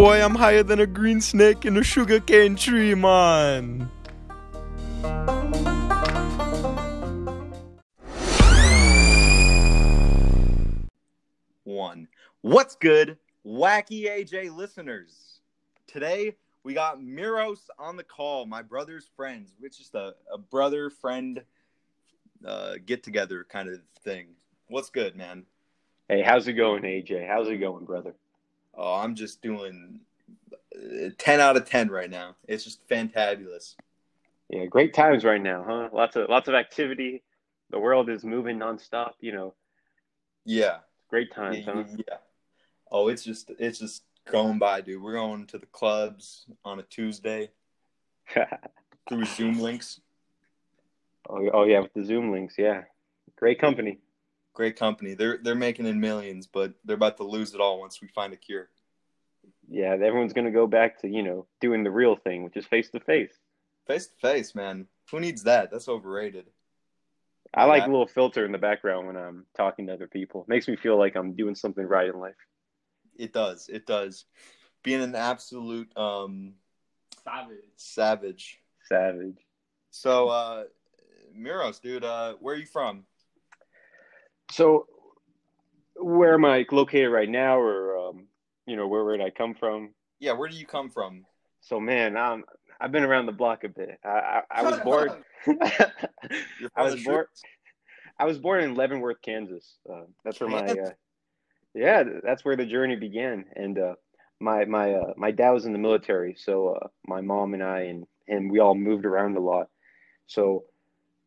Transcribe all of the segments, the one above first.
Boy, I'm higher than a green snake in a sugarcane tree, man. One. What's good, wacky AJ listeners? Today we got Miros on the call, my brother's friends, which is a, a brother friend uh, get together kind of thing. What's good, man? Hey, how's it going, AJ? How's it going, brother? Oh, I'm just doing uh, 10 out of 10 right now. It's just fantabulous. Yeah, great times right now, huh? Lots of lots of activity. The world is moving nonstop, you know. Yeah. Great times, yeah, huh? yeah. Oh, it's just it's just going by, dude. We're going to the clubs on a Tuesday through Zoom links. oh, oh yeah, with the Zoom links, yeah. Great company. Great company. They're they're making in millions, but they're about to lose it all once we find a cure. Yeah, everyone's gonna go back to, you know, doing the real thing, which is face to face. Face to face, man. Who needs that? That's overrated. I like Yeah. a little filter in the background when I'm talking to other people. Makes me feel like I'm doing something right in life. It does. It does. Being an absolute um Savage. savage. Savage. So uh Miros, dude, uh where are you from? So, where am I located right now, or um, you know, where did I come from? Yeah, where do you come from? So, man, um, I've been around the block a bit. I I, was born. I was born. I was born in Leavenworth, Kansas. Uh, that's where my uh, yeah, that's where the journey began. And uh, my my uh, my dad was in the military, so uh, my mom and I and him we all moved around a lot. So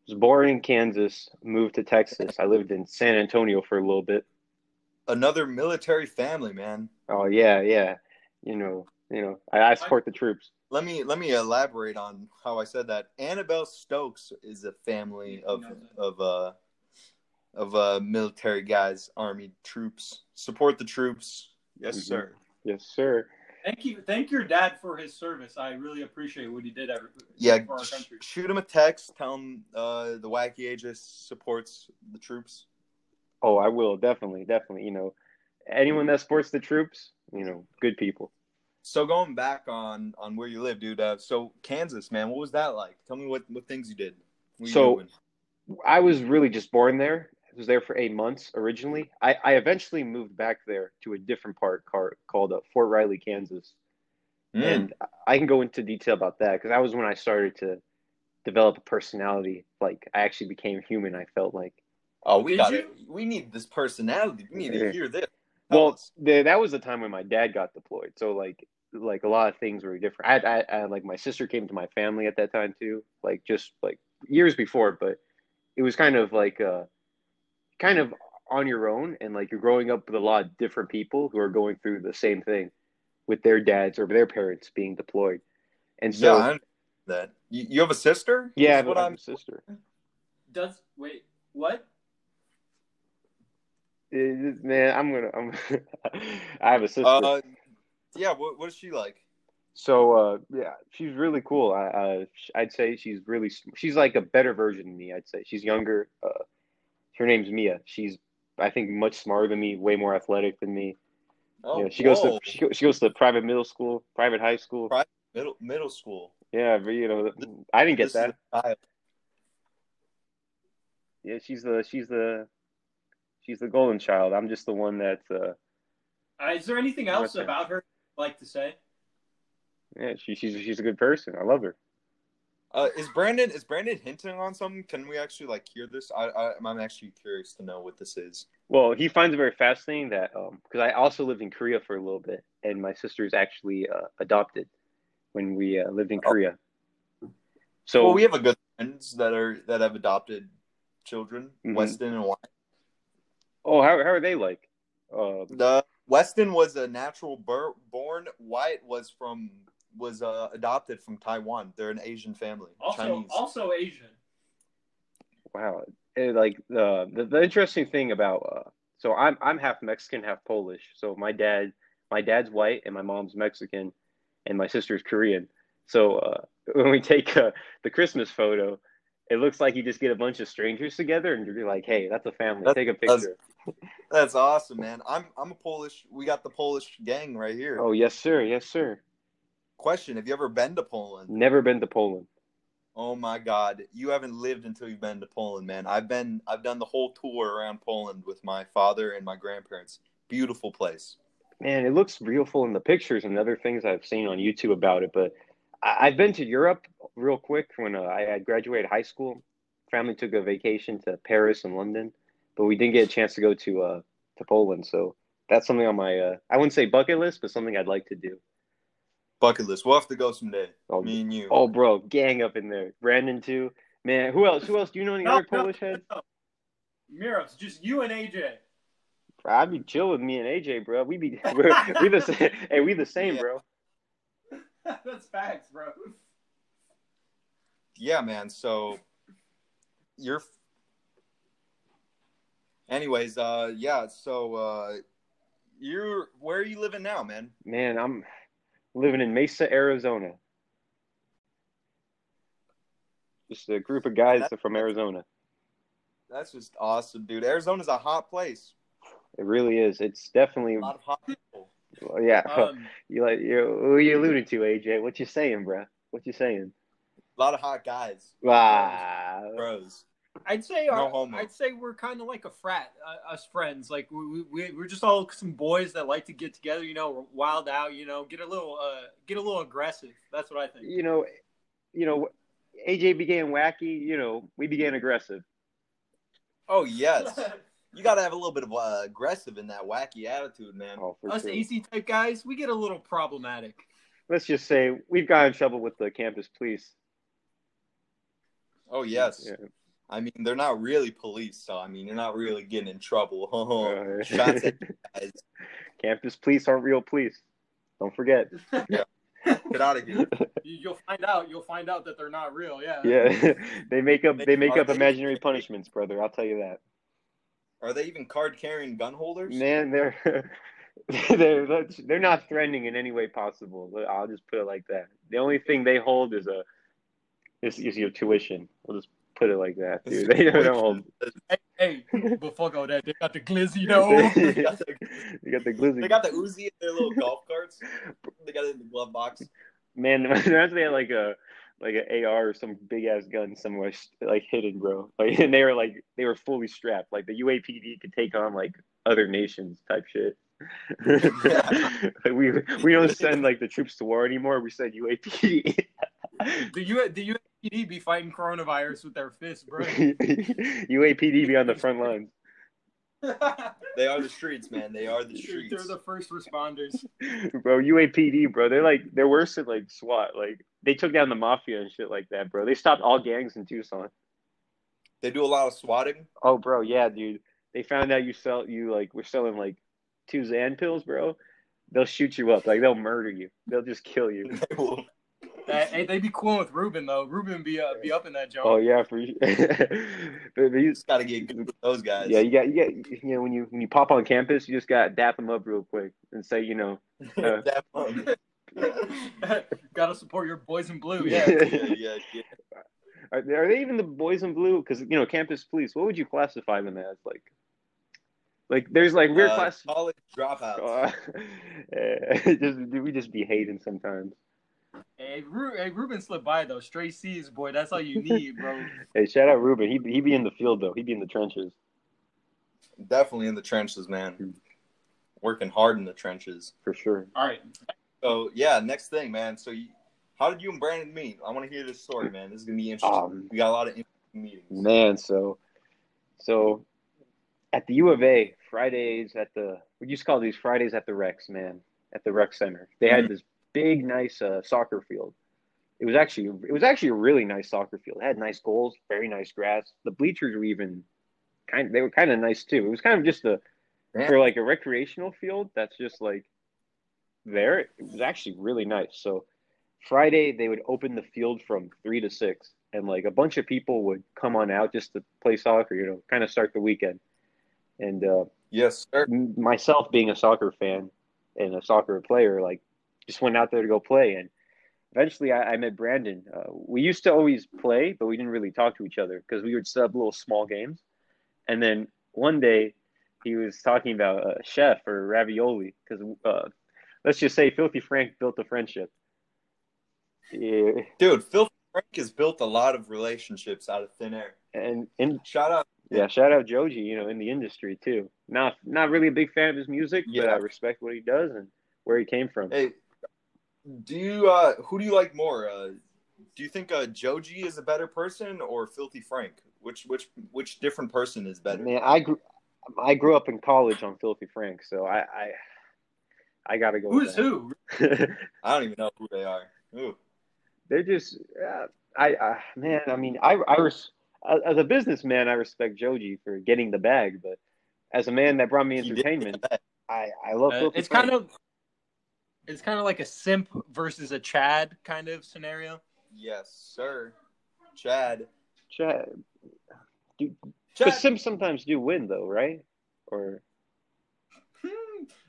was born in Kansas, moved to Texas. I lived in San Antonio for a little bit. Another military family, man. Oh yeah, yeah. You know, you know, I, I support the troops. Let me let me elaborate on how I said that. Annabelle Stokes is a family of of uh of uh military guys, army troops. Support the troops. Yes, Mhm. sir. Yes, sir. Thank you, thank your dad for his service. I really appreciate what he did every, Yeah, for our country. shoot him a text. Tell him uh, the Wacky AJ's supports the troops. Oh, I will definitely, definitely. You know, anyone that supports the troops, you know, good people. So going back on on where you live, dude. Uh, so Kansas, man, what was that like? Tell me what what things you did. What you So- doing? I was really just born there. I was there for eight months originally. I, I eventually moved back there to a different part car, called uh, Fort Riley, Kansas. Mm. And I can go into detail about that because that was when I started to develop a personality. Like I actually became human. I felt like. oh, we got you? it. We need this personality. We need to hear this. Tell Well, us. the, that was the time when my dad got deployed. So like like a lot of things were different. I, I, I like my sister came to my family at that time too. Like just like years before, but it was kind of like uh kind of on your own and like you're growing up with a lot of different people who are going through the same thing with their dads or their parents being deployed. And so yeah, that. You, you have a sister? yeah, what I have I'm. a sister. Does wait what? It- man, I'm gonna I'm I have a sister. Uh, yeah. What what is she like? So uh, yeah, she's really cool. I, uh, I'd say she's really she's like a better version of me. I'd say she's younger. Uh, her name's Mia. She's I think much smarter than me, way more athletic than me. Oh, yeah, she goes to she, she goes to private middle school, private high school. Pri- middle middle school. Yeah, but you know, I didn't get This that. Is. Yeah, she's the she's the she's the golden child. I'm just the one that uh, Uh, is there anything else about her you'd like to say? yeah, she, she's she's a good person. I love her. Uh, is Brandon is Brandon hinting on something? Can we actually like hear this? I, I I'm actually curious to know what this is. Well, he finds it very fascinating that because I also lived in Korea for a little bit, and my sister is actually uh, adopted when we uh, lived in Oh. Korea. So well, we have a good friends that are that have adopted children, Mhm. Weston and Wyatt. oh, how how are they like? Uh, The Weston was a natural bur- born. Wyatt was from was uh, adopted from Taiwan. They're an Asian family, Also, Chinese. also Asian. wow, And, like the, the the interesting thing about uh, so I'm I'm half Mexican, half Polish. So my dad my dad's white and my mom's Mexican, and my sister's Korean. So uh, when we take uh, the Christmas photo, it looks like you just get a bunch of strangers together and you're like, hey, that's a family. That's- Take a that's- picture. That's awesome, man. I'm I'm a Polish. We got the Polish gang right here. Oh yes, sir. Yes, sir. Question: Have you ever been to Poland? Never been to Poland. Oh my God, you haven't lived until you've been to Poland, man. I've been. I've done the whole tour around Poland with my father and my grandparents. Beautiful place. Man, it looks beautiful in the pictures and other things I've seen on YouTube about it. But I, I've been to Europe real quick when uh, I, I graduated high school. Family took a vacation to Paris and London, but we didn't get a chance to go to uh, to Poland. So that's something on my uh, I wouldn't say bucket list, but something I'd like to do. Bucket list. We'll have to go someday. Oh, Me and you. oh bro, gang up in there. Brandon too. Man, who else? Who else? Do you know any No, other no, Polish heads? no. Miros, just you and AJ. I'd be chill with me and AJ, bro. We be we're, we the same. Hey, we the same, Yeah. bro. That's facts, bro. Yeah, man. So you're. Anyways, uh, yeah. So, uh, you're where are you living now, man? Man, I'm living in Mesa, Arizona. Just a group of guys from Arizona. That's just awesome, dude. Arizona's a hot place. It really is. It's definitely A lot of hot people. yeah. Um, you like you who you alluding to, AJ? What you saying, bro? What you saying? A lot of hot guys. Wow. Bros. I'd say No our, homo. I'd say we're kind of like a frat, uh, us friends. Like we, we we're just all some boys that like to get together. You know, wild out. You know, get a little uh get a little aggressive. That's what I think. You know, you know, AJ began wacky. You know, we began aggressive. Oh yes. You got to have a little bit of uh, aggressive in that wacky attitude, man. Oh, for us sure. AZ type guys, we get a little problematic. Let's just say we've got in trouble with the campus police. Oh yes. Yeah. I mean, they're not really police, so I mean, you're not really getting in trouble. Shots at guys. campus police aren't real police. Don't forget. Get out of here. You- You'll find out. You'll find out that they're not real. Yeah. Yeah, they make up they make up imaginary punishments, brother. I'll tell you that. Are they even card carrying gun holders? Man, they're they're they're not threatening in any way possible. I'll just put it like that. The only thing they hold is a is, is your tuition. We'll just put it like that, dude. They don't hold. Hey, hey, but fuck all that. They got the glizzy though. they got the, they got the glizzy. They got the Uzi in their little golf carts. They got it in the glove box. Man, imagine they had like a like an AR or some big ass gun somewhere like hidden, bro. Like and they were like they were fully strapped. Like the UAPD could take on like other nations type shit. like we we don't send like the troops to war anymore. We send UAPD. The U the UAPD be fighting coronavirus with their fists, bro. UAPD be on the front lines. They are the streets, man. They are the streets. They're the first responders. Bro, UAPD, bro. They're like they're worse than like SWAT. Like they took down the mafia and shit like that, bro. They stopped all gangs in Tucson. They do a lot of swatting. Oh, bro, yeah, dude. They found out you sell you like we're selling like two Xan pills, bro. They'll shoot you up, like they'll murder you. They'll just kill you. They will- Hey, hey, they be cool with Ruben though. Ruben be uh, be up in that joint. Oh yeah, for you. but, but you, just got to get good with those guys. yeah, you got you got you know when you when you pop on campus, you just got to dap them up real quick and say, you know, uh, That one. Gotta support your boys in blue. Yeah. yeah, yeah, yeah. are, are they even the boys in blue? Because you know, campus police. What would you classify them as? Like, like there's like weird Uh, class. college dropouts. Uh, just we just be hating sometimes. Hey, Ru- hey, Ruben slipped by though. Straight C's, boy. That's all you need, bro. Hey, shout out Ruben. He he be in the field though. He be in the trenches. Definitely in the trenches, man. Working hard in the trenches. for sure. All right. So yeah, next thing, man. So you, how did you and Brandon meet? I want to hear this story, man. This is gonna be interesting. Um, we got a lot of interesting meetings. Man, so so at the U of A, Fridays at the we used to call these Fridays at the Rex, man, at the Rec Center. They had this big, nice uh, soccer field. It was actually it was actually a really nice soccer field. It had nice goals, very nice grass. The bleachers were even kind they were kind of nice too. It was kind of just a Yeah. for like a recreational field that's just like there. It was actually really nice. So Friday they would open the field from three to six, and like a bunch of people would come on out just to play soccer. You know, kind of start the weekend. And uh, Yes, sir. myself being a soccer fan and a soccer player, like just went out there to go play. And eventually I, I met Brandon. Uh, we used to always play, but we didn't really talk to each other because we would set up little small games. And then one day he was talking about uh, chef or ravioli because uh, let's just say Filthy Frank built a friendship. Yeah, Dude, Filthy Frank has built a lot of relationships out of thin air. and and Shout out. yeah, shout out Joji, you know, in the industry too. Not not really a big fan of his music, but I respect what he does and where he came from. Hey, do you uh who do you like more? Uh do you think uh Joji is a better person or Filthy Frank? Which which which different person is better? Man, I grew I grew up in college on Filthy Frank, so I I, I gotta go. Who's with who? who? I don't even know who they are. Ooh. They're just uh, I, I man. I mean, I I res- as a businessman, I respect Joji for getting the bag, but as a man that brought me entertainment. I I love Uh, Filthy it's Frank. kind of it's kind of like a simp versus a Chad kind of scenario. Yes, sir. Chad. Chad. Dude, Chad. but Simps sometimes do win though, right? Or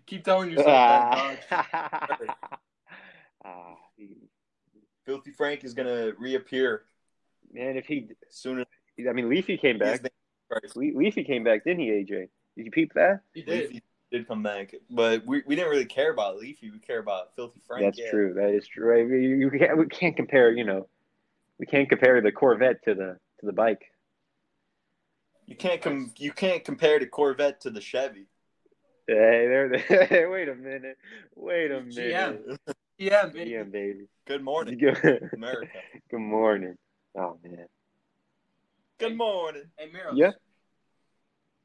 Keep telling yourself that, dog. Ah, he- Filthy Frank is gonna reappear man, if he, soon as I mean, Leafy came back. his name starts. Le- Leafy came back, didn't he, AJ? Did you peep that? He did. Leafy did come back, but we, we didn't really care about Leafy. We care about Filthy Frank. That's yeah. true. That is true. Right? You, you can't, we can't compare. You know, we can't compare the Corvette to the to the bike. You can't com- you can't compare the Corvette to the Chevy. Hey, there. there- Wait a minute. Wait a minute. GM. Yeah, baby. GM, baby. Good morning, Good America. morning. Oh man. Good morning. Hey, Miro. Yeah.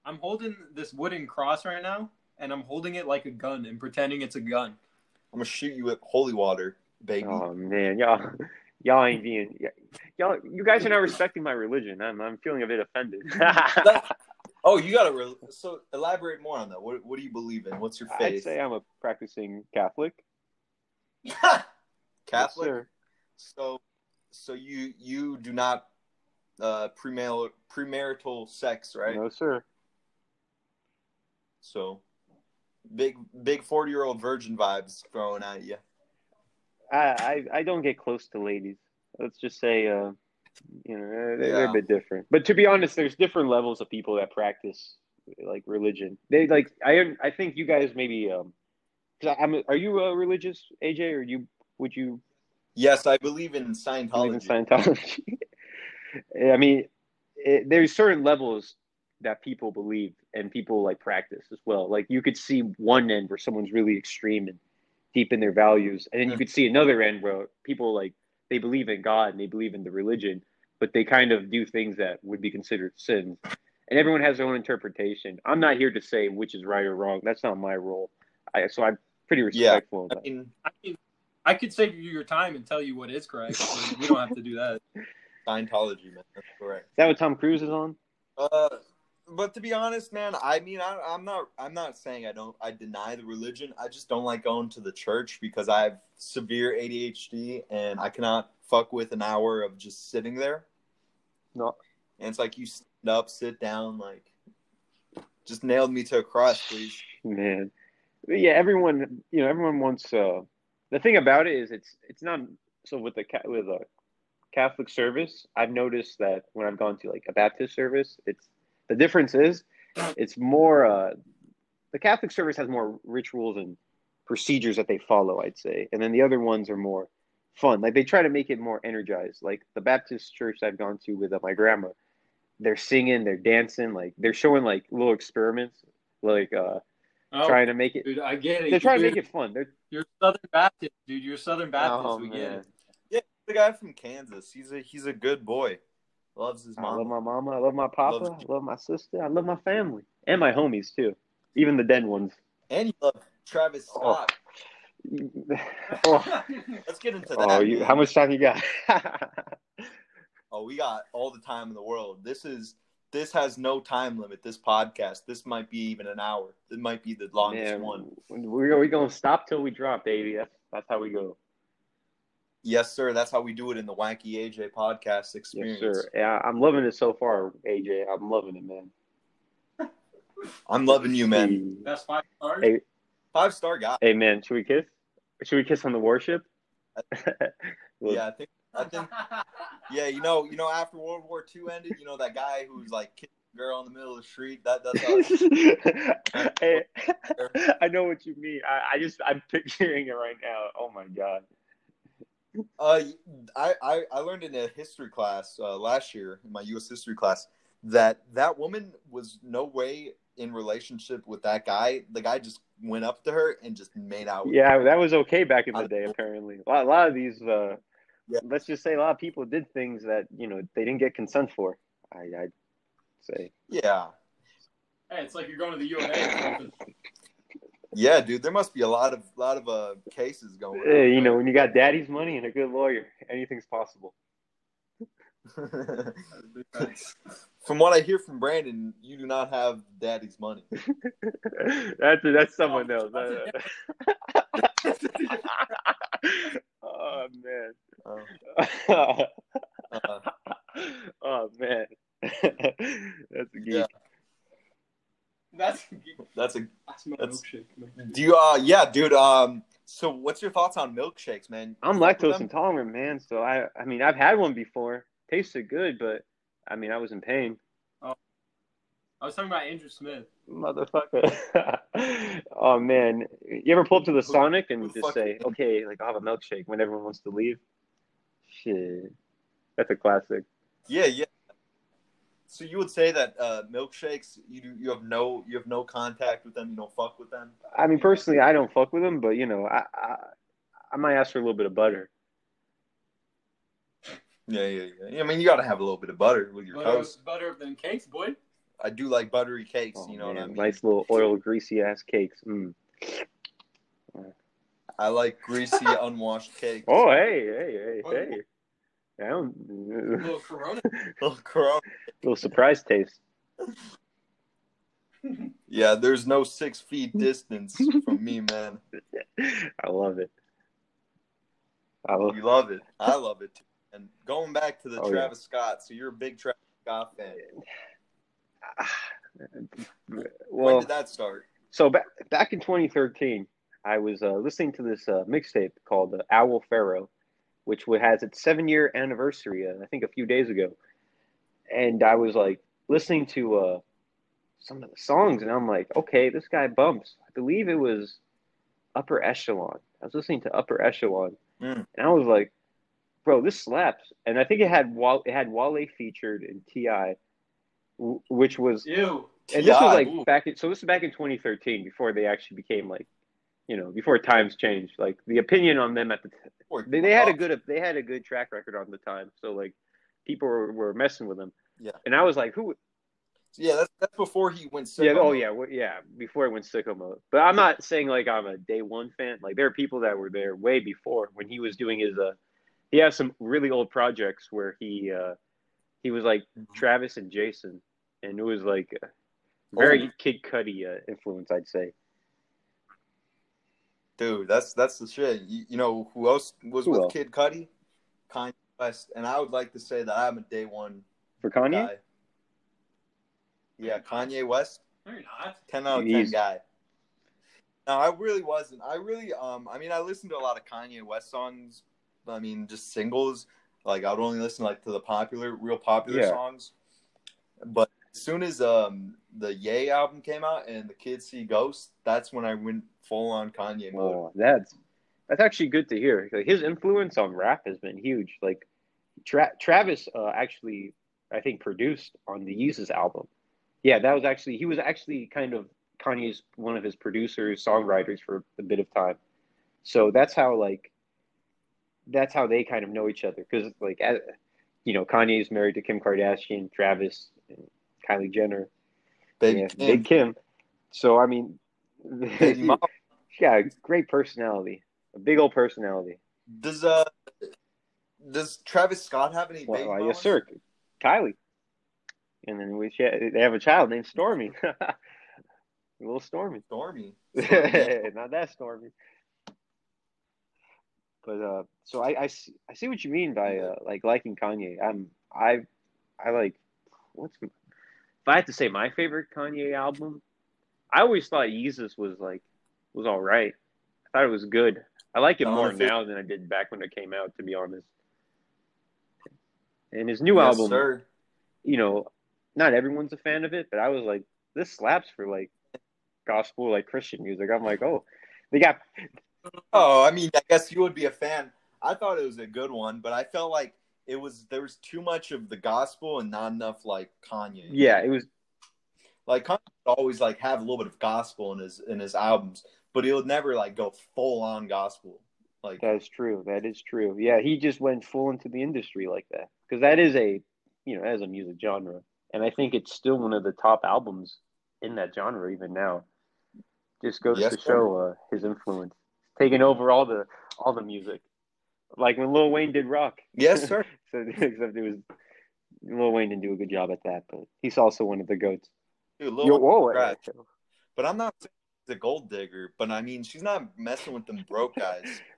I'm holding this wooden cross right now, and I'm holding it like a gun and pretending it's a gun. I'm gonna shoot you with holy water, baby. Oh man, y'all, y'all ain't being, y'all, you guys are not respecting my religion. I'm, I'm feeling a bit offended. Oh, you gotta re- so elaborate more on that. What what do you believe in? What's your faith? I'd faith? say I'm a practicing Catholic. Catholic. Yes, sir. so so you you do not uh premarital premarital sex, right? No, sir. So big big 40 year old virgin vibes thrown at you. I, I, I don't get close to ladies. Let's just say, uh, you know, they're, they're Yeah. a bit different. But to be honest, there's different levels of people that practice like religion. They like, I, I think you guys maybe, um, cause I, I'm, are you uh, religious, AJ, or you, would you Yes, I believe in believe Scientology. in Scientology. I mean, it, there's certain levels that people believe and people like practice as well. Like you could see one end where someone's really extreme and deep in their values, and then you could see another end where people like they believe in God and they believe in the religion, but they kind of do things that would be considered sins. And everyone has their own interpretation. I'm not here to say which is right or wrong. That's not my role. I, so I'm pretty respectful of I that. mean, I mean, I could save you your time and tell you what is correct. but we don't have to do that. Scientology, man. That's correct. Is that what Tom Cruise is on? Uh, but to be honest, man, I mean, I, I'm not. I'm not saying I don't. I deny the religion. I just don't like going to the church because I have severe ADHD and I cannot fuck with an hour of just sitting there. No. And it's like you stand up, sit down, like just nailed me to a cross, please. Man, yeah, everyone, you know, everyone wants. Uh, the thing about it is, it's it's not so with the with a Catholic service. I've noticed that when I've gone to like a Baptist service, it's the difference is it's more. Uh, the Catholic service has more rituals and procedures that they follow, I'd say, and then the other ones are more fun. Like they try to make it more energized. Like the Baptist church I've gone to with uh, my grandma, they're singing, they're dancing, like they're showing like little experiments, like uh Oh, trying to make it. dude, I get it. They're trying to make it fun. They're You're Southern Baptist, dude. You're Southern Baptist. oh we get man, it. Yeah, the guy from Kansas. He's a he's a good boy. Loves his I love my mama. I love my papa. Loves- I love my sister. I love my family and my homies too, even the den ones. And you love Travis Oh. Scott. oh, Let's get into that. oh, you, how much time you got? Oh, we got all the time in the world. This is this has no time limit. This podcast. This might be even an hour. It might be the longest Man, one. we're we gonna stop till we drop, baby. That's that's how we go. Yes, sir. That's how we do it in the Wacky AJ podcast experience. Yes, experience. sir. Yeah, I'm loving it so far, AJ. I'm loving it, man. I'm loving you, man. That's five stars. Hey, Five star guy. hey, man. Should we kiss? Should we kiss on the warship? Well, Yeah, I think. I think. Yeah, you know, you know, after World War II ended, you know that guy who's like kissing a girl in the middle of the street. That that's us. hey, I know what you mean. I, I just I'm picturing it right now. Oh my god. Uh, I, I I learned in a history class uh, last year in my U.S. history class that that woman was no way in relationship with that guy. The guy just went up to her and just made out. With Yeah, her. that was okay back in the day. Apparently, a lot, a lot of these. Uh, Yeah. Let's just say a lot of people did things that you know they didn't get consent for. I, I'd say. yeah, Hey, it's like you're going to the U of A or something. Yeah, dude. There must be a lot of lot of uh cases going. Hey, you know, when you got daddy's money and a good lawyer, anything's possible. from what I hear from Brandon, you do not have daddy's money. that's that's someone Oh, else. that's oh man. Uh, uh, oh man. that's a geek. Yeah. That's that's a I smell That's- milkshake. man. do you uh yeah, dude. Um, so what's your thoughts on milkshakes, man? I'm You fuck with lactose intolerant, man. So I, I mean, I've had one before. Tasted good, but I mean, I was in pain, Oh, I was talking about Andrew Smith. motherfucker. oh man, you ever pull up to the Sonic and just say, "Okay, like I'll have a milkshake" when everyone wants to leave? Shit, that's a classic. Yeah, yeah. So you would say that uh, milkshakes, you do, you have no you have no contact with them, you don't fuck with them. I mean, personally, I don't fuck with them, but you know, I, I, I might ask for a little bit of butter. Yeah, yeah, yeah. I mean, you got to have a little bit of butter with your Butter, toast. butter than cakes, boy. I do like buttery cakes. Oh, you know what I mean? nice little oil greasy ass cakes. Mm. I like greasy, unwashed cakes. Oh, hey, hey, hey, hey. I don't, little Corona. Oh, Corona. little surprise taste. Yeah, there's no six feet distance from me, man. I love it. I love You love it. I love it. Too. And going back to the Oh, yeah. Travis Scott, so you're a big Travis Scott fan. when did that start? so back back in 2013, I was uh, listening to this uh, mixtape called uh, Owl Pharaoh, which has its seven year anniversary. Uh, I think a few days ago, and I was like listening to uh, some of the songs, and I'm like, okay, this guy bumps. I believe it was Upper Echelon. I was listening to Upper Echelon, Mm. and I was like, bro, this slaps. And I think it had Wale, it had Wale featured in T.I., which was Ew. and this was like ooh. back in, so this is back in 2013 before they actually became like you know before times changed like the opinion on them at the t- they, they had a good they had a good track record on the time so like people were, were messing with them Yeah. and i was like who Yeah, that's, that's before he went. yeah sicko oh mode. yeah well, yeah before he went sicko mode but i'm not saying like i'm a day one fan like there are people that were there way before when he was doing his uh he has some really old projects where he uh he was like Mhm. travis and jason and it was like very Oh. kid Cudi uh, influence i'd say Dude, that's that's the shit. You, you know who else was Who with else? Kid Cudi? Kanye West, and I would like to say that I'm a day one for kanye guy. Yeah, Kanye West, No, you're not. ten out of ten He's- guy. No, I really wasn't. I really, um, I mean, I listened to a lot of Kanye West songs. I mean, just singles. Like I would only listen like to the popular, real popular Yeah. songs. But as soon as um the Ye album came out and the Kids See Ghosts, that's when I went full on Kanye mode. Oh, that's that's actually good to hear. His influence on rap has been huge. Like Tra- Travis uh, actually, I think, produced on the Yeezus album. Yeah, that was actually he was actually kind of Kanye's one of his producers, songwriters for a bit of time. So that's how like that's how they kind of know each other because like you know Kanye's married to Kim Kardashian, Travis, Kylie Jenner, Baby yeah, Kim, Big Kim. So I mean, Baby She's got a great personality, a big old personality. Does uh does Travis Scott have any Well, baby well, yes, sir. Kylie, and then we she, they have a child named Stormi. a little Stormy, Stormy. not that Stormy. But uh, so I, I see, I see what you mean by uh, like liking Kanye. I'm I I like what's m- if I had to say my favorite Kanye album, I always thought Yeezus was like was all right. I thought it was good. I like it No, more now than I did back when it came out, to be honest. And his new Yes, album, sir. you know, not everyone's a fan of it, but I was like, this slaps for like gospel, like Christian music. I'm like, oh, they got Oh, I mean, I guess you would be a fan. I thought it was a good one, but I felt like it was there was too much of the gospel and not enough like Kanye. yeah, it was Like Kanye would always like have a little bit of gospel in his in his albums, but he would never like go full on gospel. Like That is true. That is true. Yeah, he just went full into the industry like that because that is a, you know, as a music genre, and I think it's still one of the top albums in that genre even now. Just goes Yes, to show uh, his influence, taking over all the all the music, like when Lil Wayne did rock. yes, sir. So except it was Lil Wayne didn't do a good job at that, but he's also one of the goats. Dude, Lil Yo, Wayne whoa. But I'm not saying she's a gold digger. But I mean, she's not messing with them broke guys.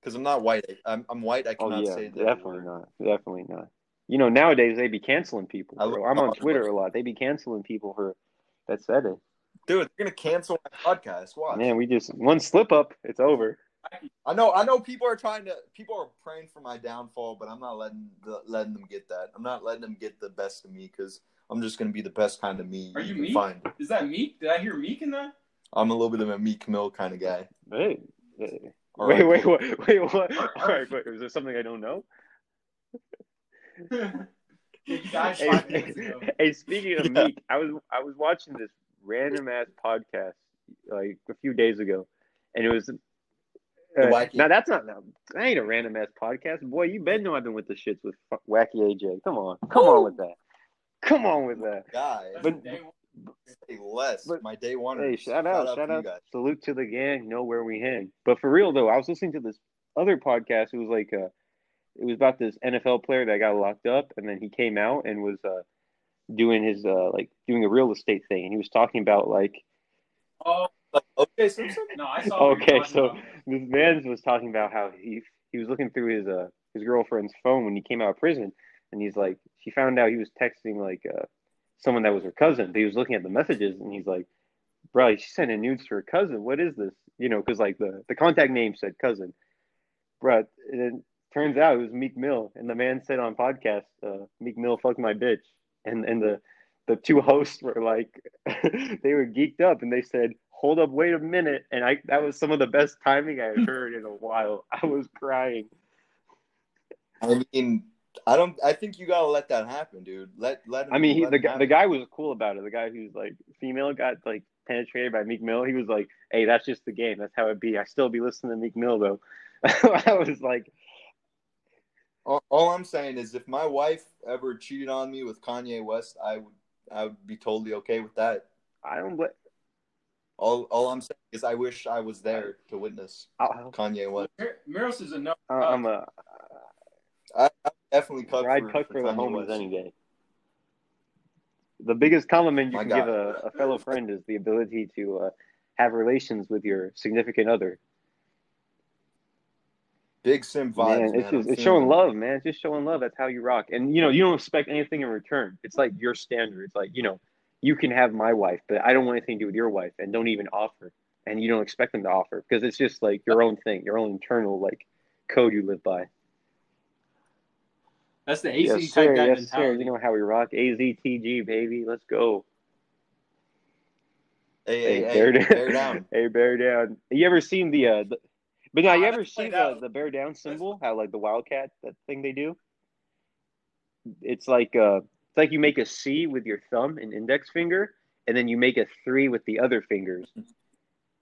Because I'm not white. I'm, I'm white. I Oh cannot yeah, say that definitely word. not. Definitely not. You know, nowadays they be canceling people. I Bro. look- I'm on Twitter a lot. They be canceling people for that said it. Dude, they're gonna cancel my podcast. Watch. Man, we just one slip up, it's over. I know. I know. People are trying to. People are praying for my downfall, but I'm not letting the, letting them get that. I'm not letting them get the best of me because I'm just gonna be the best kind of me Are you can Meek? find. Is that Meek? Did I hear Meek in that? I'm a little bit of a Meek Mill kind of guy. Hey, hey. All wait, right. wait, wait, wait, what? All right, wait, is there something I don't know? yeah, he died Hey, five minutes ago. hey, speaking of Yeah. Meek, I was I was watching this random ass podcast like a few days ago, and it was. The Uh, Wacky- now that's not no, that ain't a random ass podcast, boy. You better know I've been with the shits with Wacky AJ. Come on, come on with that. Come on with that. Guy. But- Say less. but- my day one. Hey, shout out, shout to you out, salute to the gang. Know where we hang. But for real though, I was listening to this other podcast. It was like uh, it was about this NFL player that got locked up, and then he came out and was uh doing his uh like doing a real estate thing, and he was talking about like Oh Like, okay, Simpson. no, I saw. Okay, so- about. this man was talking about how he he was looking through his uh his girlfriend's phone when he came out of prison, and he's like, she found out he was texting like uh someone that was her cousin. But he was looking at the messages, and he's like, bro, she's sending nudes to her cousin. What is this? You know, because like the the contact name said cousin, bro. And it turns out it was Meek Mill, and the man said on podcast, uh, Meek Mill fucked my bitch, and and the the two hosts were like, they were geeked up, and they said, hold up, wait a minute, and I that was some of the best timing I had heard in a while. I was crying. I mean, I don't. I think you gotta let that happen, dude. Let let. Him, I mean, he, let the guy, the guy was cool about it. The guy who's like female got like penetrated by Meek Mill. He was like, "Hey, that's just the game. That's how it be. I still be listening to Meek Mill though." I was like, All, all I'm saying is, if my wife ever cheated on me with Kanye West, I would. I would be totally okay with that. "I don't." Bl- All all I'm saying is, I wish I was there to witness I'll, Kanye West. Mir- Miros is a no. I'm a I, I definitely cut ride for, cut for the Kanye homies any day. The biggest compliment you My can God. give a, a fellow friend is the ability to uh, have relations with your significant other. Big Sim vibes, man, man. it's just it's showing feeling love, man. It's just showing love. That's how you rock. And you know, you don't expect anything in return. It's like your standard. It's like, you know, you can have my wife, but I don't want anything to do with your wife and don't even offer. And you don't expect them to offer because it's just like your own thing, your own internal like code you live by. That's the AZ yes, type sir. guy Yes, sir. mentality. You know how we rock. AZTG, baby. Let's go. Hey, Hey, hey, bear, hey, down. bear down. hey, bear down. You ever seen the, uh, the but now you ever that's see the, out. the bear down symbol? How like the wildcat that thing they do? It's like uh, it's like you make a C with your thumb and index finger, and then you make a three with the other fingers.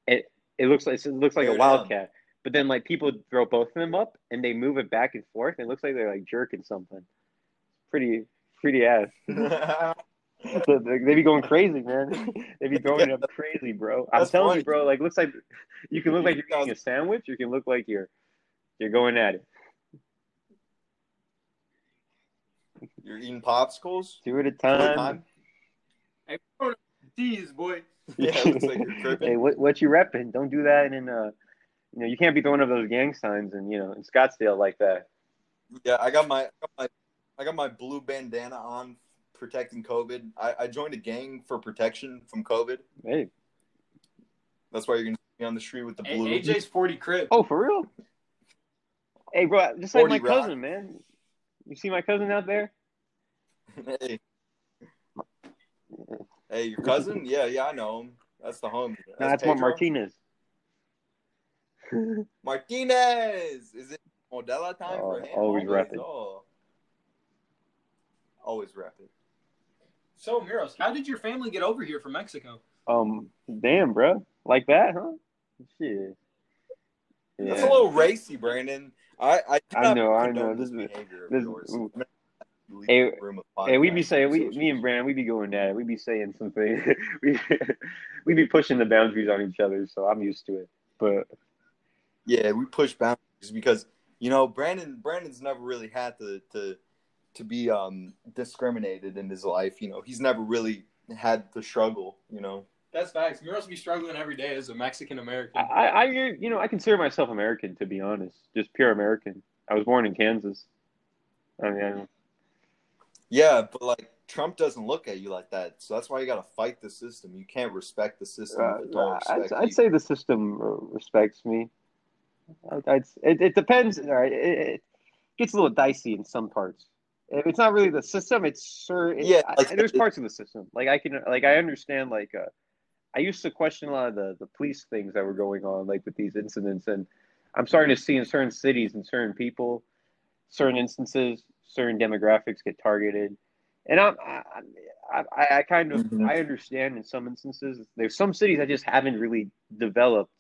It it looks like it looks like Bear a down. wildcat, but then like people throw both of them up and they move it back and forth. And it looks like they're like jerking something. Pretty pretty ass. So they they be going crazy, man. they be throwing it up crazy, bro. I'm That's telling funny. you, bro. Like, looks like you can look like you're eating a sandwich. You can look like you're you're going at it. You're eating popsicles. Two at a Full time. time? Hey, Jeez, boy. Yeah, looks like you're tripping. hey, what what you repping? Don't do that in uh, you know, you can't be throwing up those gang signs and you know in Scottsdale like that. Yeah, I got my, I got my, I got my blue bandana on, protecting COVID. I, I joined a gang for protection from COVID. Hey, That's why you're gonna be on the street with the A- blue. AJ's 40 crib. oh for real? Hey, bro, just like my rock. cousin, man. You see my cousin out there? hey, Hey, your cousin? yeah, yeah, I know him. That's the homie. No, that's what Pedro? Martinez. Martinez. Is it Modelo time Oh, for him? always rapid. Oh. Always rapid. So, Miros, how did your family get over here from Mexico? Um, damn, bro, like that, huh? Shit. That's a little racy, Brandon. I I, I know, I know. This is- this- yours. I'm gonna leave Hey, the room of Hey, we be saying we, me and Brandon, we be going at it. We be saying something. we we be pushing the boundaries on each other, so I'm used to it. But Yeah, we push boundaries because you know Brandon. Brandon's never really had to to to be um discriminated in his life. You know, he's never really had the struggle. You know, That's facts. Miros be struggling every day as a Mexican American. I, I, I, you know, I consider myself American to be honest, just pure American. I was born in Kansas. I mean, I- yeah, but like Trump doesn't look at you like that, so that's why you got to fight the system. You can't respect the system. if don't uh, I'd, respect I'd say the system respects me. I'd, I'd, it, it depends. All right, it, it gets a little dicey in some parts. It's not really the system, it's sure. It, Yeah, I- there's parts of the system. Like I can, like I understand. Like uh, I used to question a lot of the the police things that were going on, like with these incidents, and I'm starting to see in certain cities and certain people, certain instances, certain demographics get targeted, and I'm I, I, I- I kind of Mhm. I understand in some instances. There's some cities that just haven't really developed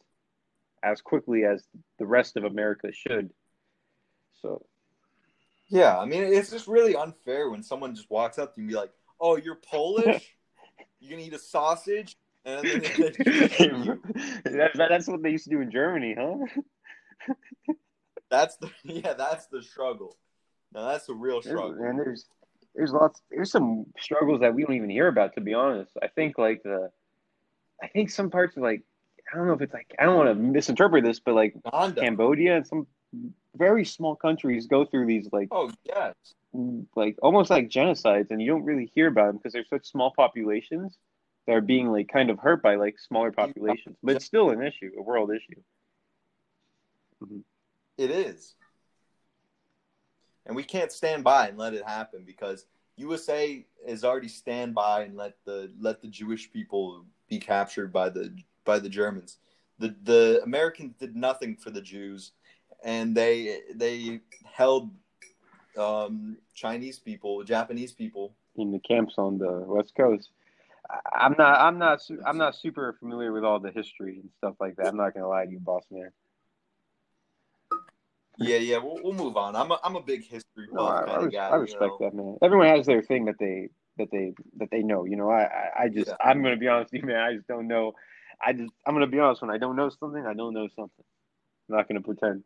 as quickly as the rest of America should. So Yeah, I mean, it's just really unfair when someone just walks up to you and be like, "Oh, you're Polish? you gonna eat a sausage?" And then they just shoot you. that, that- that's what they used to do in Germany, huh? That's the yeah, that's the struggle. Now that's the real struggle. And there's there's lots there's some struggles that we don't even hear about to be honest. I think like the I think some parts of like I don't know if it's like I don't want to misinterpret this, but like Rwanda. Cambodia and some very small countries go through these like Oh yes, like almost like genocides and you don't really hear about them because they're such small populations that are being like kind of hurt by like smaller populations but it's still an issue a world issue it is, and we can't stand by and let it happen because USA is already stand by and let the let the Jewish people be captured by the by the Germans. The the Americans did nothing for the Jews, and they they held um, Chinese people, Japanese people. in the camps on the west coast i'm not i'm not su- i'm not super familiar with all the history and stuff like that i'm not gonna lie to you boss man Yeah, yeah, we'll, we'll move on. I'm a, I'm a big history no, I, I, kind of res- guy. I you respect know? that man everyone has their thing that they that they that they know you know i i, I just Yeah. i'm gonna be honest with you man i just don't know i just i'm gonna be honest when i don't know something i don't know something i'm not gonna pretend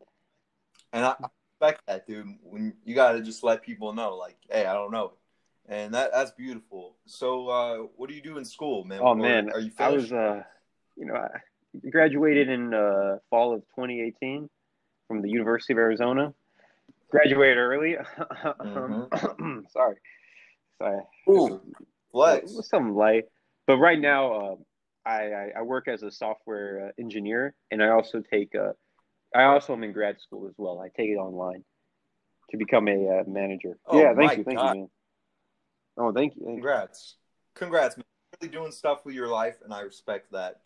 And I respect that, dude. When you got to just let people know, like, hey, I don't know, and that that's beautiful. So, uh, what do you do in school, man? Oh Or man, are you I was uh, you know, I graduated in uh, fall of 2018 from the University of Arizona. Graduated early. Um, sorry, sorry. Ooh, flex. Was something light, but right now, uh, I, I I work as a software uh, engineer, and I also take a, I also am in grad school as well. I take it online to become a uh, manager. Oh, yeah, thank you, thank God. you, man. Oh, thank you. Thank you. Congrats, congrats, man. You're really doing stuff with your life, and I respect that.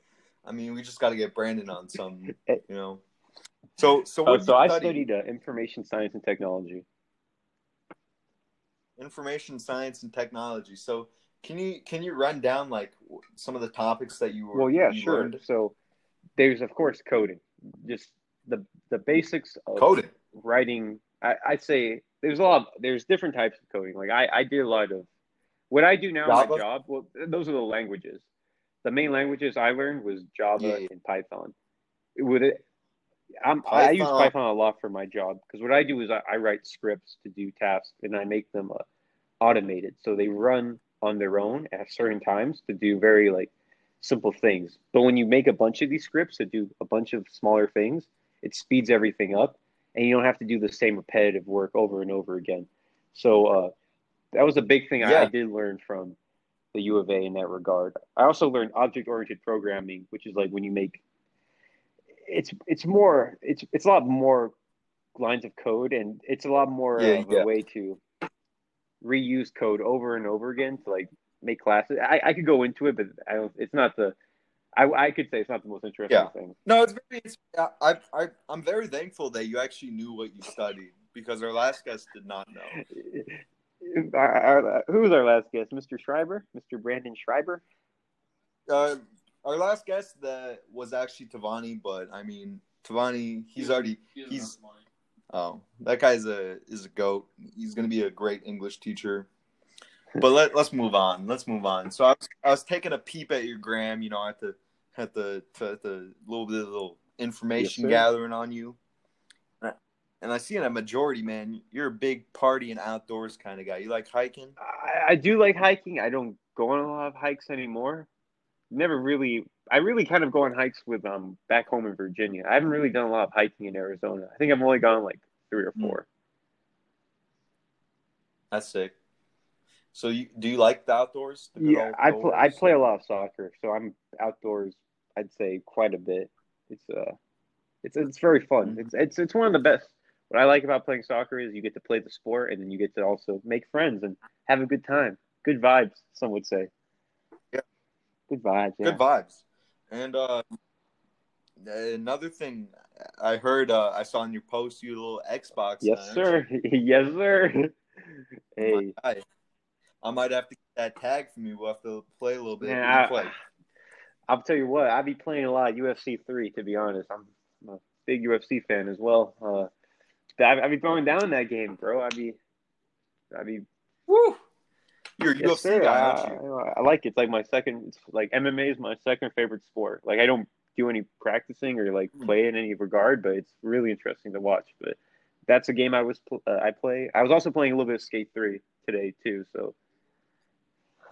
I mean, we just got to get Brandon on some, you know. So, so Oh, what? so I studied uh, information science and technology. information science and technology. So, can you can you run down like some of the topics that you were? Well, yeah, sure. learned? So there's of course coding, just the the basics of Coding. writing. I, I'd say there's a lot. Of, there's different types of coding. Like I, I did a lot of what I do now. in Java? My job. Well, those are the languages. The main languages I learned was Java Yeah, and Python. With it, I'm, I use Python. Python a lot for my job because what I do is I, I write scripts to do tasks and I make them uh, automated, so they run on their own at certain times to do very like simple things. But when you make a bunch of these scripts to do a bunch of smaller things, it speeds everything up, and you don't have to do the same repetitive work over and over again. So uh, that was a big thing I, I did learn from the U of A in that regard. I also learned object oriented programming, which is like when you make it's it's more it's it's a lot more lines of code and it's a lot more Yeah, of yeah. a way to reuse code over and over again to like make classes. I, I could go into it, but I don't. It's not the. I, I could say it's not the most interesting Yeah. thing. No, it's very. It's, I, I, I'm very thankful that you actually knew what you studied because our last guest did not know. Our, our, who was our last guest? Mr. Schreiber, Mr. Brandon Schreiber. Uh, our last guest that was actually Tavani, but I mean Tavani, he's already He he's oh that guy's a is a goat. He's gonna be a great English teacher. But let let's move on. Let's move on. So I was I was taking a peep at your gram. You know, at the at the at the little bit of little information sir. gathering on you. And I see in a majority, man, you're a big party and outdoors kind of guy. You like hiking? I, I do like hiking. I don't go on a lot of hikes anymore. Never really. I really kind of go on hikes with um back home in Virginia. I haven't really done a lot of hiking in Arizona. I think I've only gone like three or Hmm. four. That's sick. So you do you like the outdoors? The Yeah, I play. I play a lot of soccer, so I'm outdoors. I'd say quite a bit. It's uh, it's it's very fun. Mhm. It's it's it's one of the best. What I like about playing soccer is you get to play the sport, and then you get to also make friends and have a good time. Good vibes, some would say. Yeah. Good vibes. Yeah. Good vibes. And uh, another thing I heard, uh, I saw in your post, you a little Xbox. Yes, sir. yes, sir. Hey. I might have to get that tag from you. We'll have to play a little bit. man, What do you I, play? I'll tell you what. I be playing a lot of UFC three. To be honest, I'm, I'm a big UFC fan as well. Uh, I, I be throwing down that game, bro. I'd be, I'd be Woo! You're a Yes, UFC sir. guy, I, aren't you? I, I like it. It's like my second. It's like MMA is my second favorite sport. Like I don't do any practicing or like Hmm. play in any regard, but it's really interesting to watch. But that's a game I was pl- uh, I play. I was also playing a little bit of Skate Three today too. So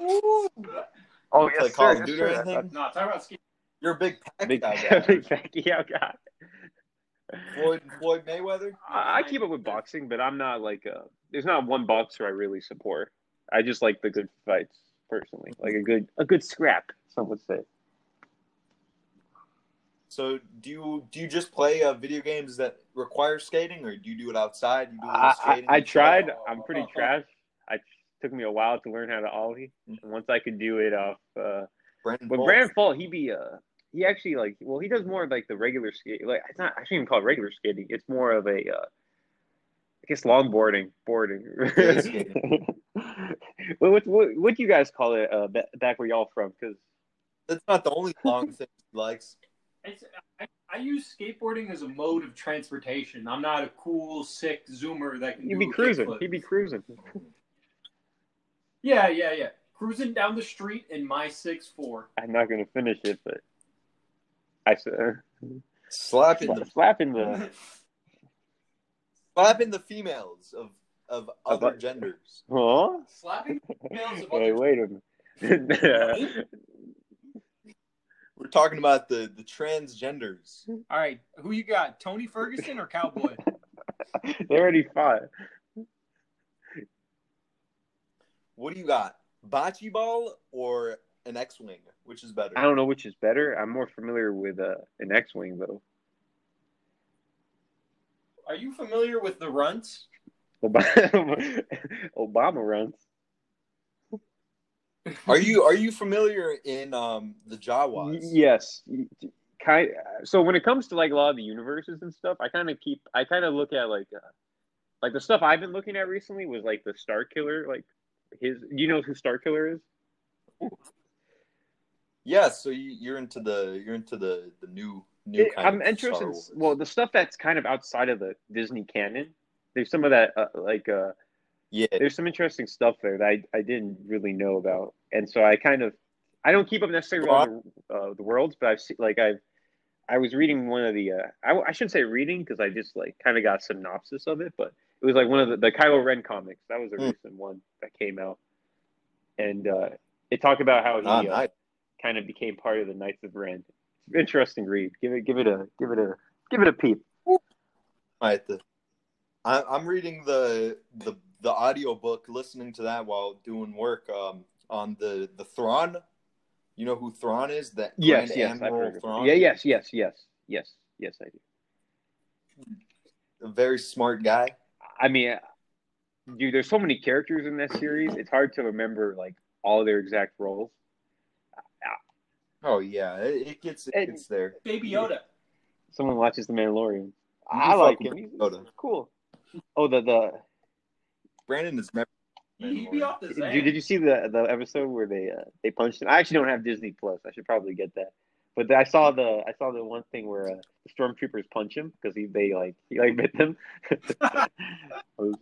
oh You play Call of Duty or anything? No, talk about skate. You're a big Big, Pacquiao guy. big Pacquiao guy. Floyd, Floyd Mayweather. I, I keep up with boxing, but I'm not like uh There's not one boxer I really support. I just like the good fights personally, like a good a good scrap. Some would say. So do you do you just play uh, video games that require skating, or do you do it outside? You do a I, I, skating. I tried. I'm pretty trash. I took me a while to learn how to ollie, and once I could do it off. Uh, Brandon but Bolt. Brandon Fall, he be uh, he actually like well, he does more of like the regular skate. Like it's not. I shouldn't even call it regular skating. It's more of a, uh, I guess longboarding, boarding. Yeah, what, what what what do you guys call it uh, back where y'all from? Because That's not the only long thing he likes. It's, I, I use skateboarding as a mode of transportation. I'm not a cool, sick zoomer that can you'd be cruising. He'd be cruising. Yeah, yeah, yeah. Cruising down the street in my six four. I'm not gonna finish it, but I said uh, Slapping the slapping the. slapping the females of of other About- genders. Huh? Slapping females of Hey, other- wait a minute. We're talking about the the transgenders. All right, who you got? Tony Ferguson or Cowboy? they already fought. What do you got? Bocce ball or an X wing? Which is better? I don't know which is better. I'm more familiar with uh, an X-wing though. Are you familiar with the runts? Obama, Obama runs. Are you are you familiar in um the Jawas? Yes. Kind. So when it comes to like a lot of the universes and stuff, I kind of keep. I kind of look at like, uh, like the stuff I've been looking at recently was like the Star Killer. Like his. Do you know who Star Killer is? Yeah, so you, you're into the you're into the the new new It- kind I'm of interested. In, well, the stuff that's kind of outside of the Disney canon. There's some of that uh, like uh, yeah, there's some interesting stuff there that I, I didn't really know about, and so I kind of I don't keep up necessarily with the, uh, the worlds, but I've seen like I've I was reading one of the uh, I, I shouldn't say reading because I just like kind of got a synopsis of it, but it was like one of the, the Kylo Ren comics. That was a Hmm. recent one that came out, and uh, it talked about how he Ah, uh, nice. Kind of became part of the Knights of Ren. Interesting read. Give it give it a give it a give it a peep. I have to- I, I'm reading the the the audio book, listening to that while doing work um, on the the Thrawn. You know who Thrawn is? That Yes, Grand yes, I've heard of Thrawn. Yeah, yes, yes, yes, yes, yes, I do. a very smart guy. I mean, dude, there's so many characters in this series. It's hard to remember like all their exact roles. Oh yeah, it, it gets it And- gets there. Baby Yoda. Someone watches The Mandalorian. You I like with him. He's, Yoda. cool. Oh, the the Brandon is never. He, he be off the did Xan. you, did you see the the episode where they uh, they punched him? I actually don't have Disney Plus. I should probably get that. But I saw the I saw the one thing where uh, the stormtroopers punch him because he they like he like bit them.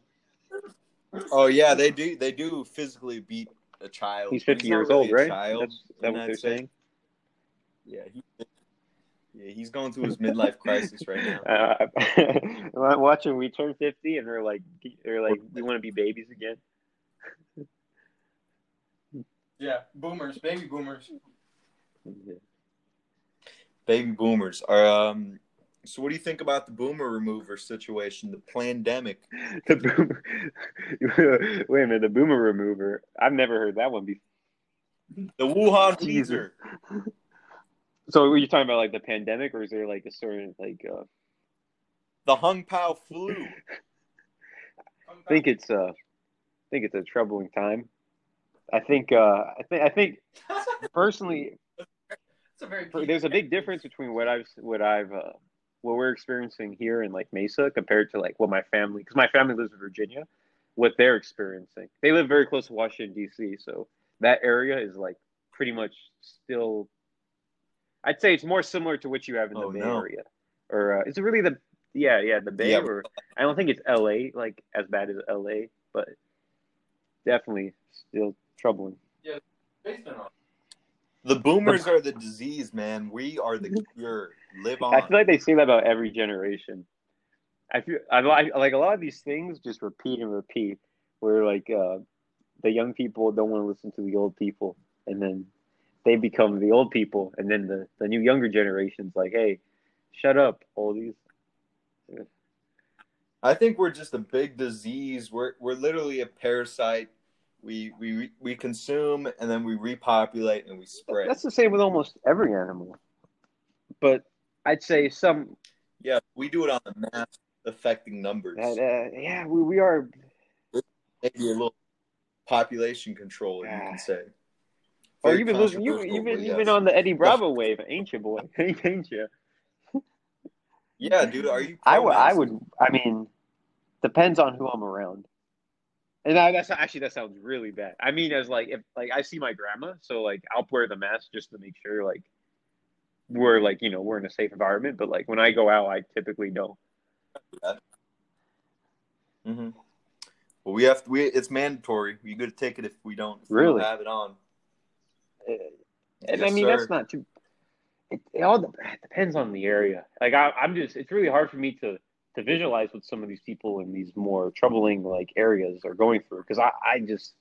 Oh yeah, they do. They do physically beat a child. He's fifty not years really old, right? Child, That's that what they're saying? Yeah, he, yeah, he's going through his midlife crisis right now. Uh, watching we turn fifty and we're like we're like we want to be babies again. Yeah, boomers, baby boomers. Baby boomers are. Um, so, what do you think about the boomer remover situation, the pandemic? The boomer. Wait a minute, the boomer remover. I've never heard that one before. The Wuhan Jesus. teaser. So, were you talking about like the pandemic, or is there like a certain like? Uh, The Hung Pao flu. I think it's uh, I think it's a troubling time. I think uh, I think I think personally, It's a very there's a big difference between what I've what I've uh, what we're experiencing here in like Mesa compared to like what my family because my family lives in Virginia, what they're experiencing. They live very close to Washington D.C., so that area is like pretty much still. I'd say it's more similar to what you have in the Oh, Bay no. Area, or uh, is it really the yeah yeah the Bay? Yeah. Or I don't think it's L.A. like as bad as L.A., but definitely still troubling. basement on. The boomers are the disease, man. We are the cure. Live on. I feel like they say that about every generation. I feel I like like a lot of these things just repeat and repeat. Where like uh, the young people don't want to listen to the old people, and then they become the old people, and then the the new younger generations like, hey, shut up, oldies. I think we're just a big disease. We're we're literally a parasite. We we we consume and then we repopulate and we spread. That's the same with almost every animal. But I'd say some yeah, we do it on the mass affecting numbers. that uh, yeah we, we are Maybe a little population control, you Ah. can say. Oh, Very you've been listening. You, you've been you've yes. been on the Eddie Bravo wave, ain't you, boy? ain't you? Yeah, dude. Are you? I would. I would. I mean, depends on who I'm around. And I, that's actually that sounds really bad. I mean, as like if like I see my grandma, so like I'll wear the mask just to make sure like we're like you know we're in a safe environment. But like when I go out, I typically don't. Mhm. Well, we have we. It's mandatory. You got to take it if we don't. If we Really? don't have it on. Uh, And I mean sir. that's not too. It, it all depends on the area. Like I, I'm just, it's really hard for me to to visualize what some of these people in these more troubling like areas are going through because I, I just,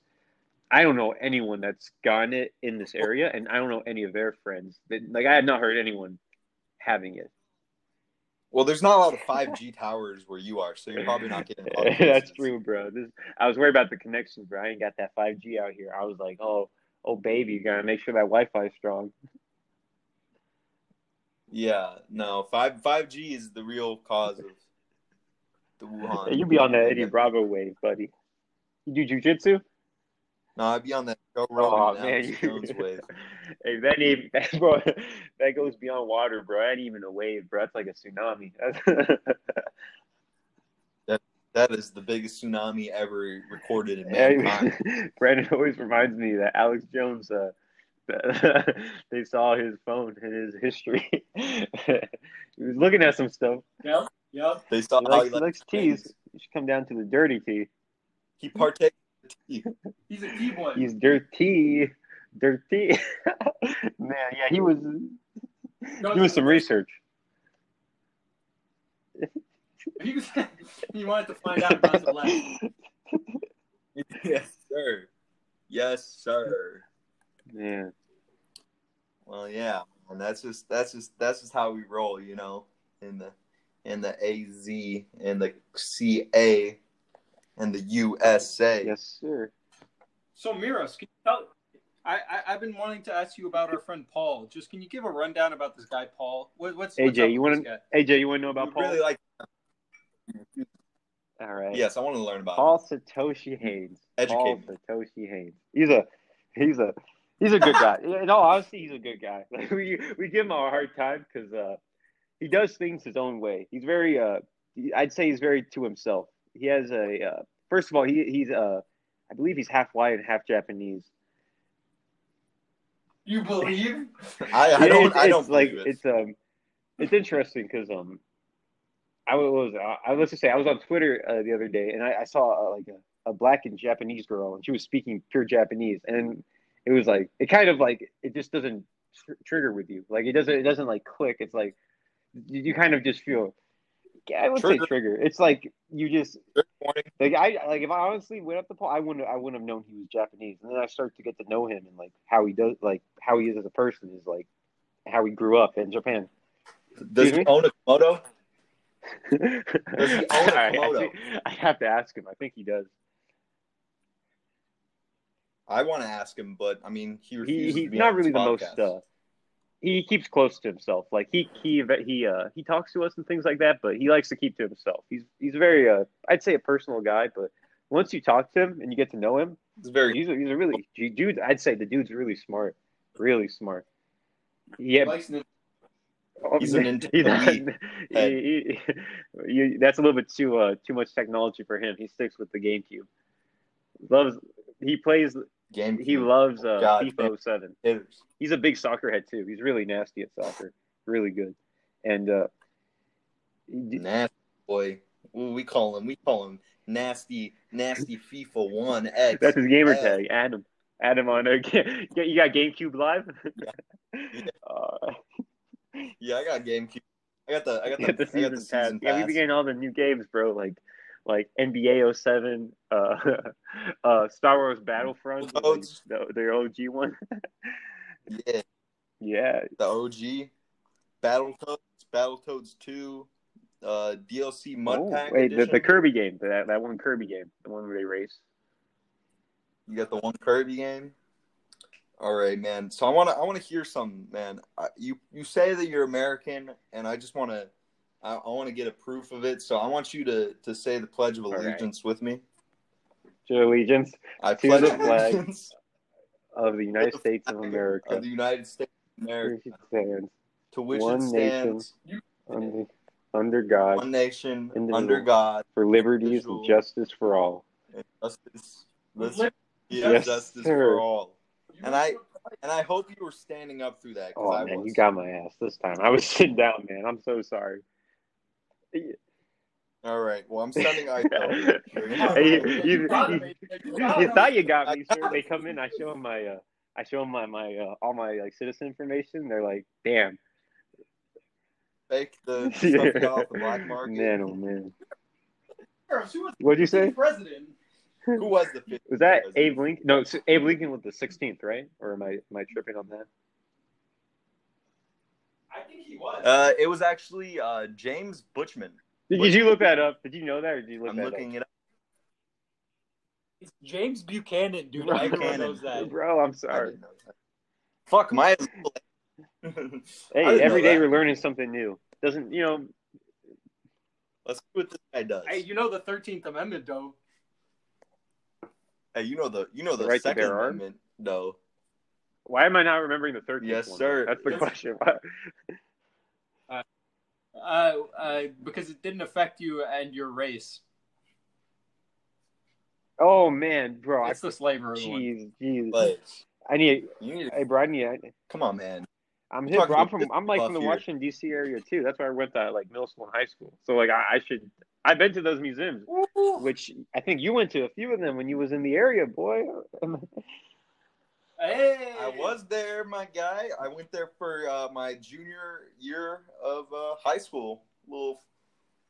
I don't know anyone that's gotten it in this area, and I don't know any of their friends. That, like I had not heard anyone having it. Well, there's not a lot of 5G towers where you are, so you're probably not getting. A lot of That's true, bro. This, I was worried about the connections, bro. I ain't got that 5G out here. I was like, oh, oh, baby, you gotta make sure that Wi-Fi is strong. Yeah, no, five 5G is the real cause of the Wuhan. You be on that Eddie Bravo wave, buddy. You do jujitsu? No, I'd be on that Joe Oh Rogan man, Alex Jones wave. hey, that ain't that, bro. That goes beyond water, bro. That ain't even a wave, bro. That's like a tsunami. That is the biggest tsunami ever recorded in mankind. Brandon always reminds me that Alex Jones. Uh, they saw his phone and his history. he was looking at some stuff. Yep, yep. They saw He how likes, he he likes teas. You should come down to the dirty tea. He partakes in the tea. He's a T boy. He's dirty, dirty. Man, yeah, he was doing some research. He, was, he wanted to find out about the left. yes, sir. Yes, sir. Yeah. Well, yeah, and that's just that's just that's just how we roll, you know, in the in the AZ and the CA and the USA. Yes, sir. So Miros, can you tell? I, I I've been wanting to ask you about our friend Paul. Just can you give a rundown about this guy Paul? What, what's what's AJ, up you want to? AJ, you want to know I about Paul? really like. All right. Yes, I want to learn about. Paul Satoshi Haynes. Educate Paul me. Satoshi Haynes. He's a he's a he's a good guy. In all honesty, he's a good guy. Like we we give him a hard time because uh, he does things his own way. He's very uh, I'd say he's very to himself. He has a uh, first of all he he's uh, I believe he's half white and half Japanese. You believe? I, I don't. it's- I don't it's like it. it's um, it's interesting because um, I was I, let's just say I was on Twitter uh, the other day and I, I saw uh, like a, a black and Japanese girl and she was speaking pure Japanese and it was like it kind of like it just doesn't tr- trigger with you. Like it doesn't it doesn't like click. It's like you, you kind of just feel yeah, I would Trigger. say trigger. it's like you just like I like if I honestly went up the pole, I wouldn't I wouldn't have known he was Japanese. And then I start to get to know him and like how he does like how he is as a person is like how he grew up in Japan. Does Excuse he me? own a Komodo? Does he own a I, Komodo? I have to ask him. I think he does. I want to ask him, but I mean, he He to he's be not really the most uh he keeps close to himself. Like he he he uh he talks to us and things like that, but he likes to keep to himself. He's he's very uh I'd say a personal guy, but once you talk to him and you get to know him, It's very. he's a, he's a really dude. I'd say the dude's really smart, really smart. Yeah, Likes Nintendo. Oh, He's an he's Nintendo not- he- he- you- that's a little bit too uh, too much technology for him. He sticks with the GameCube. Loves he plays Game. he loves uh, God FIFA damn. 07. hitters. He's a big soccer head too. He's really nasty at soccer, really good. And uh, he- Nasty boy. Well, we call him. We call him nasty, nasty FIFA One X. that's his gamer Yeah. tag. Adam, Adam on uh, you got GameCube Live. uh, Yeah, I got GameCube. I got the. I got the. The I got season the pass. season Yeah, we pass. be getting all the new games, bro. Like, like NBA 07, uh, uh, Star Wars Battlefront, like, Those. the, their OG one. Yeah, yeah, the OG, Battletoads, Battletoads Two, uh, DLC Mud Oh, Pack wait, the, the Kirby game, that that one Kirby game, the one where they race. You got the one Kirby game. All right, man. So I want to I want to hear some, man. I, you you say that you're American, and I just want to I, I want to get a proof of it. So I want you to to say the Pledge of right. Allegiance with me. To allegiance I To pledge the flag allegiance of the United the States of America, of the United States of America, which it stands to which one it stands under, under God, one nation under God, for liberties and justice for all. and justice. Let's Yes, justice sir. for all. And I and I hope you were standing up through that because Oh I man, was. you got my ass this time. I was sitting down, man. I'm so sorry. All right. Well, I'm sending I. Hey, you, you, you, you thought you got me, sir. They come in, I show them my, uh, I show them my, my, uh, all my like citizen information. They're like, "Damn, fake the stuff you off the black market. man, oh man." She was What'd you say? president. Who was the fifth? Was that president? Abe Lincoln? No, it's Abe Lincoln was the 16th, right? Or am I, am I tripping on that? I think he was. Uh, it was actually uh, James Butchman. Did, did you look that up? Did you know that, or did you look I'm that looking it up. It's James Buchanan, dude. Right. Everyone Buchanan. knows that. Bro, I'm sorry. didn't know that. Fuck my. Hey, didn't every know day that. we're learning something new. Doesn't you know? Let's see what this guy does. Hey, you know the Thirteenth Amendment, though. Hey, you know the you know the, The right Second bear arms? Amendment, though. Why am I not remembering the third? Yes, one? sir. That's the Yes. question. Uh, uh, because it didn't affect you and your race. oh man, bro, I It's the slavery one. Jeez, jeez. But I need. you need to Hey, bro, I. I- come on, man. I'm hip, bro. I'm from. I'm like from the here. Washington D.C. area too. That's where I went to like middle school and high school. So like I, I should. I've been to those museums, which I think you went to a few of them when you was in the area, boy. Hey, I was there, my guy. I went there for uh, my junior year of uh, high school. Little,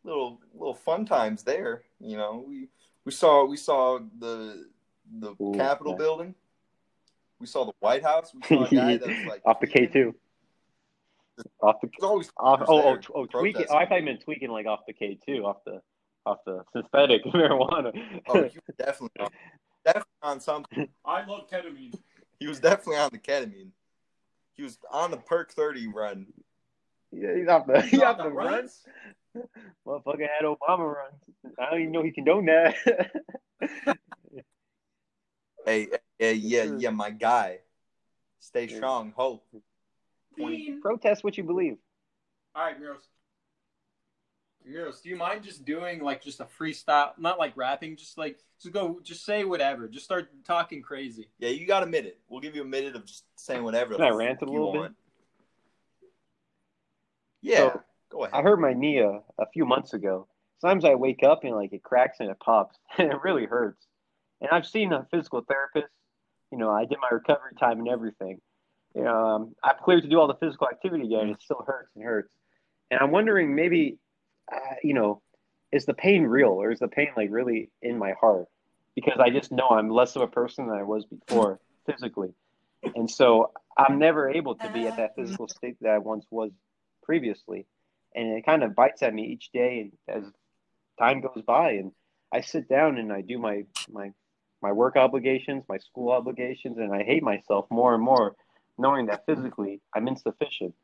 little, little fun times there. You know, we we saw we saw the the Ooh, Capitol nice. building. We saw the White House. We saw a guy that was like off the K two. Off the. There's always Off, oh, oh, oh, tweaking. protesting. Oh, I thought you meant tweaking like off the K two, off the, off the synthetic marijuana. Oh, he was definitely on, definitely on something. I love ketamine. He was definitely on the ketamine. He was on the perk thirty run. yeah, he's off the. He's You off the the run. runs? Motherfucker had Obama runs. I don't even know he condoned that. Hey, Yeah, yeah, yeah, my guy. Stay strong. Hope. Bean. Protest what you believe. All right, Miros. Miros, do you mind just doing like just a freestyle, not like rapping, just like just go, just say whatever, just start talking crazy. Yeah, you got a minute. We'll give you a minute of just saying whatever. Can I the rant a little bit? Yeah, So, go ahead. I hurt my knee a, a few months ago. Sometimes I wake up and like it cracks and it pops, and it really hurts. And I've seen a physical therapist. You know, I did my recovery time and everything. Um, I'm cleared to do all the physical activity again. It still hurts and hurts. And I'm wondering, maybe, uh, you know, is the pain real or is the pain like really in my heart? Because I just know I'm less of a person than I was before physically, and so I'm never able to be at that physical state that I once was previously, and it kind of bites at me each day as time goes by. And I sit down and I do my my my work obligations, my school obligations, and I hate myself more and more, knowing that physically I'm insufficient.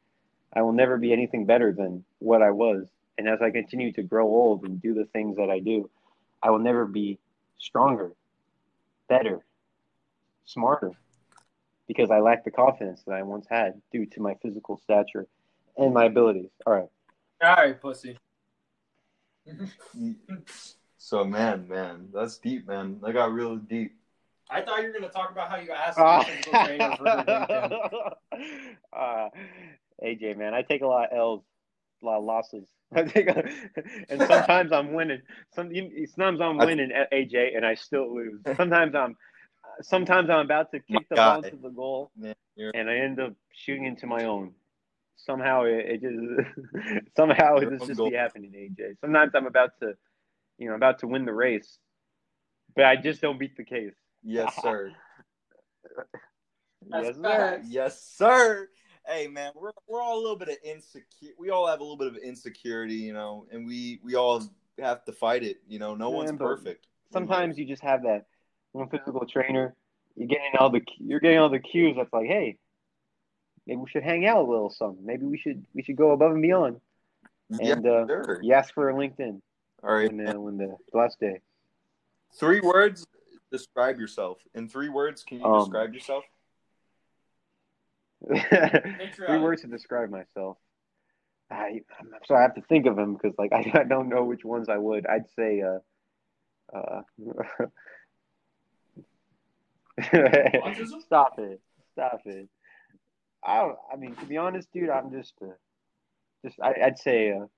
I will never be anything better than what I was. And as I continue to grow old and do the things that I do, I will never be stronger, better, smarter, because I lack the confidence that I once had due to my physical stature and my abilities. All right. All right, pussy. So man, man, that's deep, man. That got real deep. I thought you were gonna talk about how you asked a physical trainer for your LinkedIn. uh, AJ, man, I take a lot of L's, a lot of losses. I take a, and sometimes I'm winning. Some you- sometimes I'm winning at AJ, and I still lose. Sometimes I'm, sometimes I'm about to kick the ball to the goal, Man, and I end up shooting into my own. Somehow it, it just somehow Your it just goal. be happening, AJ. Sometimes I'm about to, you know, about to win the race, but I just don't beat the case. Yes, sir. That's yes, sir. yes, sir. Hey, man, we're we're all a little bit of insecure. We all have a little bit of insecurity, you know, and we we all have to fight it. You know, no Yeah, one's perfect. Sometimes you just have that one physical trainer. You're getting all the you're getting all the cues. That's like, hey, maybe we should hang out a little. Something. Maybe we should we should go above and beyond. Yeah, And uh, sure. you ask for a LinkedIn All right. when uh, when the last day. Three words. Describe yourself. In three words, can you Um, describe yourself? Three words to describe myself. I I'm sorry, I have to think of them because like I, I don't know which ones I would. I'd say uh uh. Stop it! Stop it! I don't, I mean to be honest, dude, I'm just uh, just I, I'd say a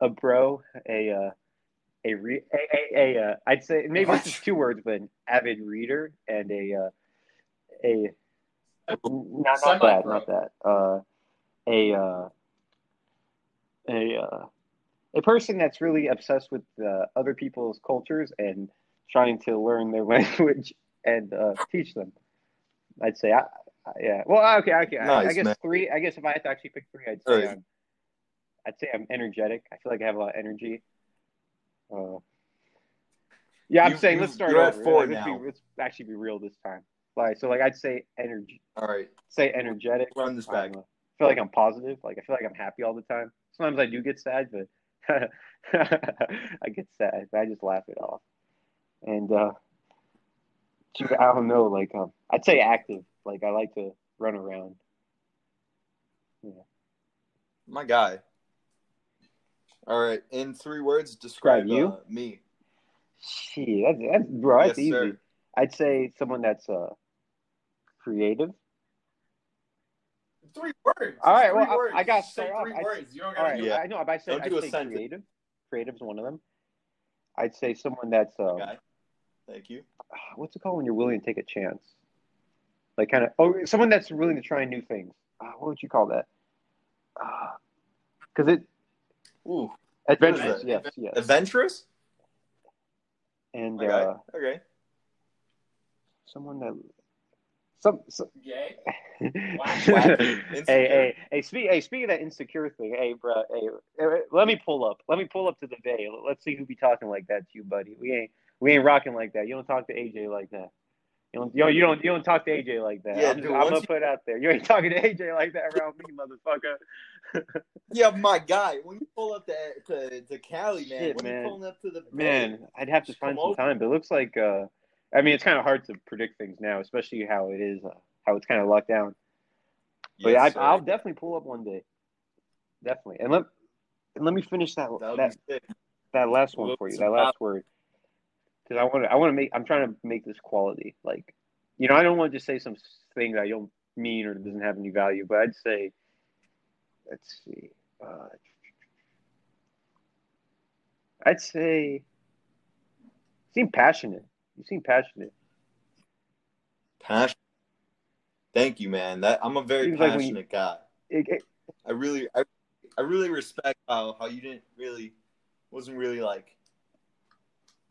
a bro, a uh, a re a, a, a uh, I'd say maybe What? this is two words, but an avid reader and a uh, a not not that Semi-pro. not that uh a uh a uh a person that's really obsessed with uh, other people's cultures and trying to learn their language and uh, teach them. I'd say, I, I, yeah. Well, okay, okay. I, I guess man. three. I guess if I had to actually pick three, I'd say Alright. I'm, I'd say I'm energetic. I feel like I have a lot of energy. Uh, yeah, I'm You- saying you- let's start over. four let's, now. Be, let's actually be real this time. Like, so like I'd say energy. All right. Say energetic. Run this back. don't. I feel like I'm positive. Like I feel like I'm happy all the time. Sometimes I do get sad, but I get sad. But I just laugh it off. And uh, I don't know. Like um, I'd say active. Like I like to run around. Yeah. My guy. All right. In three words, describe Describe you? uh, me. Shit, that's, that's bro. That's Yes, easy. sir. I'd say someone that's uh creative. Three words. All right, Three well, I- words. I got Just say start off. three I- words. You don't All gotta right, do Yeah. I know. If I say Don't I'd do a say sentence. creative. Creative's one of them. I'd say someone that's uh, Guy. Thank you. what's it called when you're willing to take a chance? Like kind of oh, someone that's willing to try new things. Uh, what would you call that? Because it Ooh. adventurous, that? yes, yes. Adventurous? and Okay. uh, okay. someone that some, some Gay. Wacky. hey, hey, hey, speak, hey, speaking of that insecure thing, hey, bro, hey, let me pull up. Let me pull up to the bay. Let's see who be talking like that to you, buddy. We ain't, we ain't rocking like that. You don't talk to AJ like that. You don't, you don't, you don't, you don't talk to AJ like that. Yeah, I'm, just, dude, I'm gonna you- put it out there. You ain't talking to AJ like that around me, motherfucker. Yeah, my guy. When you pull up to to, to Cali, man, Shit, when man. you pulling up to the Man, I'd have to find some over. time, but it looks like uh, I mean, it's kind of hard to predict things now, especially how it is, uh, how it's kind of locked down. But Yes, yeah, I, I'll definitely pull up one day. Definitely, and let and let me finish that That would that that last one for you. That last word, because I want to I want to make I'm trying to make this quality. Like, you know, I don't want to just say some thing that I don't mean or doesn't have any value, but I'd say, let's see, uh, I'd say, seem passionate. You seem passionate. Passion. Thank you, man. That I'm a very Seems like you- passionate guy. It, it, I really, I, I really respect how how you didn't really, wasn't really like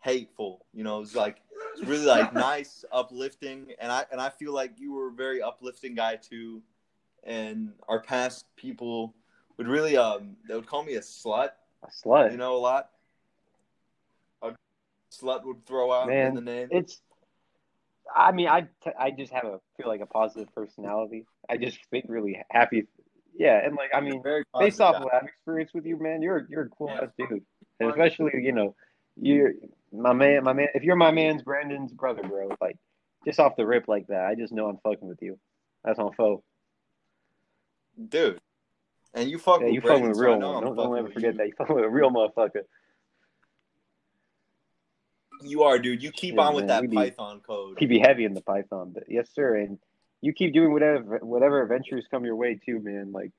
hateful. You know, it was like it's really like nice, uplifting, and I and I feel like you were a very uplifting guy too. And our past people would really um they would call me a slut. a slut. You know, a lot. A slut would throw out Man, in the name. it's i mean i t- i just have a feel like a positive personality i just think really happy yeah and like i mean very based off guy. what i've experienced with you man you're you're a cool Yeah. ass dude and especially you know you're my man my man if you're my man's brandon's brother bro like just off the rip like that i just know i'm fucking with you that's on foe dude. And you fuck yeah with you fucking Brandon, with a so real know one don't, don't ever forget you. that you fucking with a real motherfucker You are, dude. You keep Yeah, on with man, that be- Python code. Keep be heavy in the python but yes sir and you keep doing whatever whatever adventures come your way too man like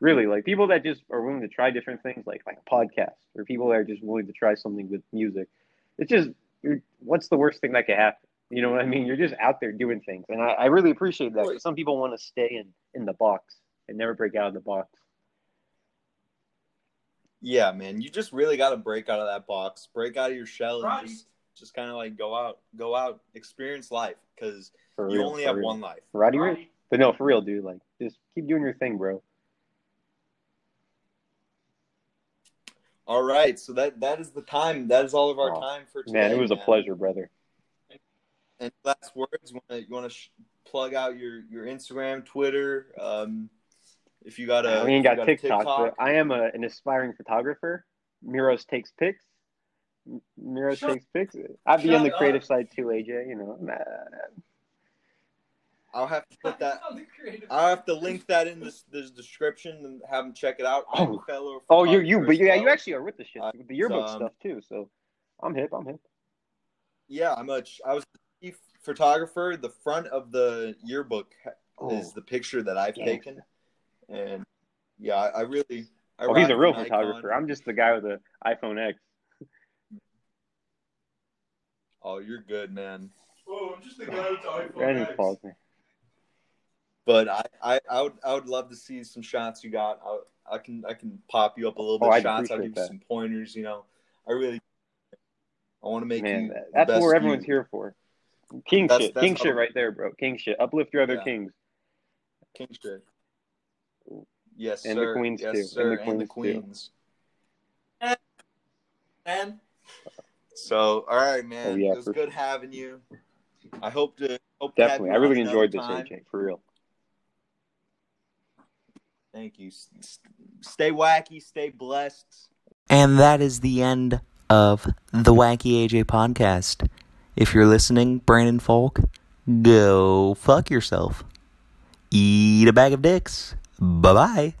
really like people that just are willing to try different things like like a podcast or people that are just willing to try something with music it's just what's the worst thing that could happen you know what i mean you're just out there doing things and i, I really appreciate that. some people want to stay in in the box and never break out of the box Yeah, man. You just really got to break out of that box, break out of your shell, and Right. just just kind of like go out, go out, experience life because you real only have real. one life. Roddy Right. but no for real dude like just keep doing your thing bro All right, so that that is the time. That is all of our Oh, time for today. man it was a pleasure brother And last words, you want to you want to sh- plug out your your Instagram, Twitter. Um, if you got a, I we ain't if got a TikTok, but I am a, an aspiring photographer. Miros takes pics. M- Miros Shut- takes pics. I'd be on the creative up. side too, AJ. You know, Nah. I'll have to put that. On the creative- I'll have to link that in this this description and have them check it out. I'm a Oh. fellow Oh, you're you, but yeah, you actually are with the shit, Uh, with the yearbook um, stuff too. So I'm hip. I'm hip. Yeah, I'm a. I was the chief photographer. The front of the yearbook ha- Oh, is the picture that I've Gangsta. taken, and yeah, I, I really. I oh he's a real Nikon. photographer. I'm just the guy with the iPhone X. Oh, you're good, man. Oh, I'm just the guy with the iPhone Brandon X. calls me. But I, I, I would, I would love to see some shots you got. I, I can, I can pop you up a little Oh, bit I'd shots. I'll give you that. some pointers. You know, I really, I want to make Man, you. that's what everyone's you. here for. King That's- shit. that's King shit right there, bro. King shit. Uplift your other Yeah. kings. King shit. Yes, And the queens, yes, too. sir. And the And the queens, queens. And So, all right, man. Oh, yeah, it was good having you. I hope to hope to Definitely. you I really enjoyed this. AJ. For real. Thank you. Stay wacky. Stay blessed. And that is the end of the Wacky AJ podcast. If you're listening, Brandon Falk, go fuck yourself. Eat a bag of dicks. Bye bye.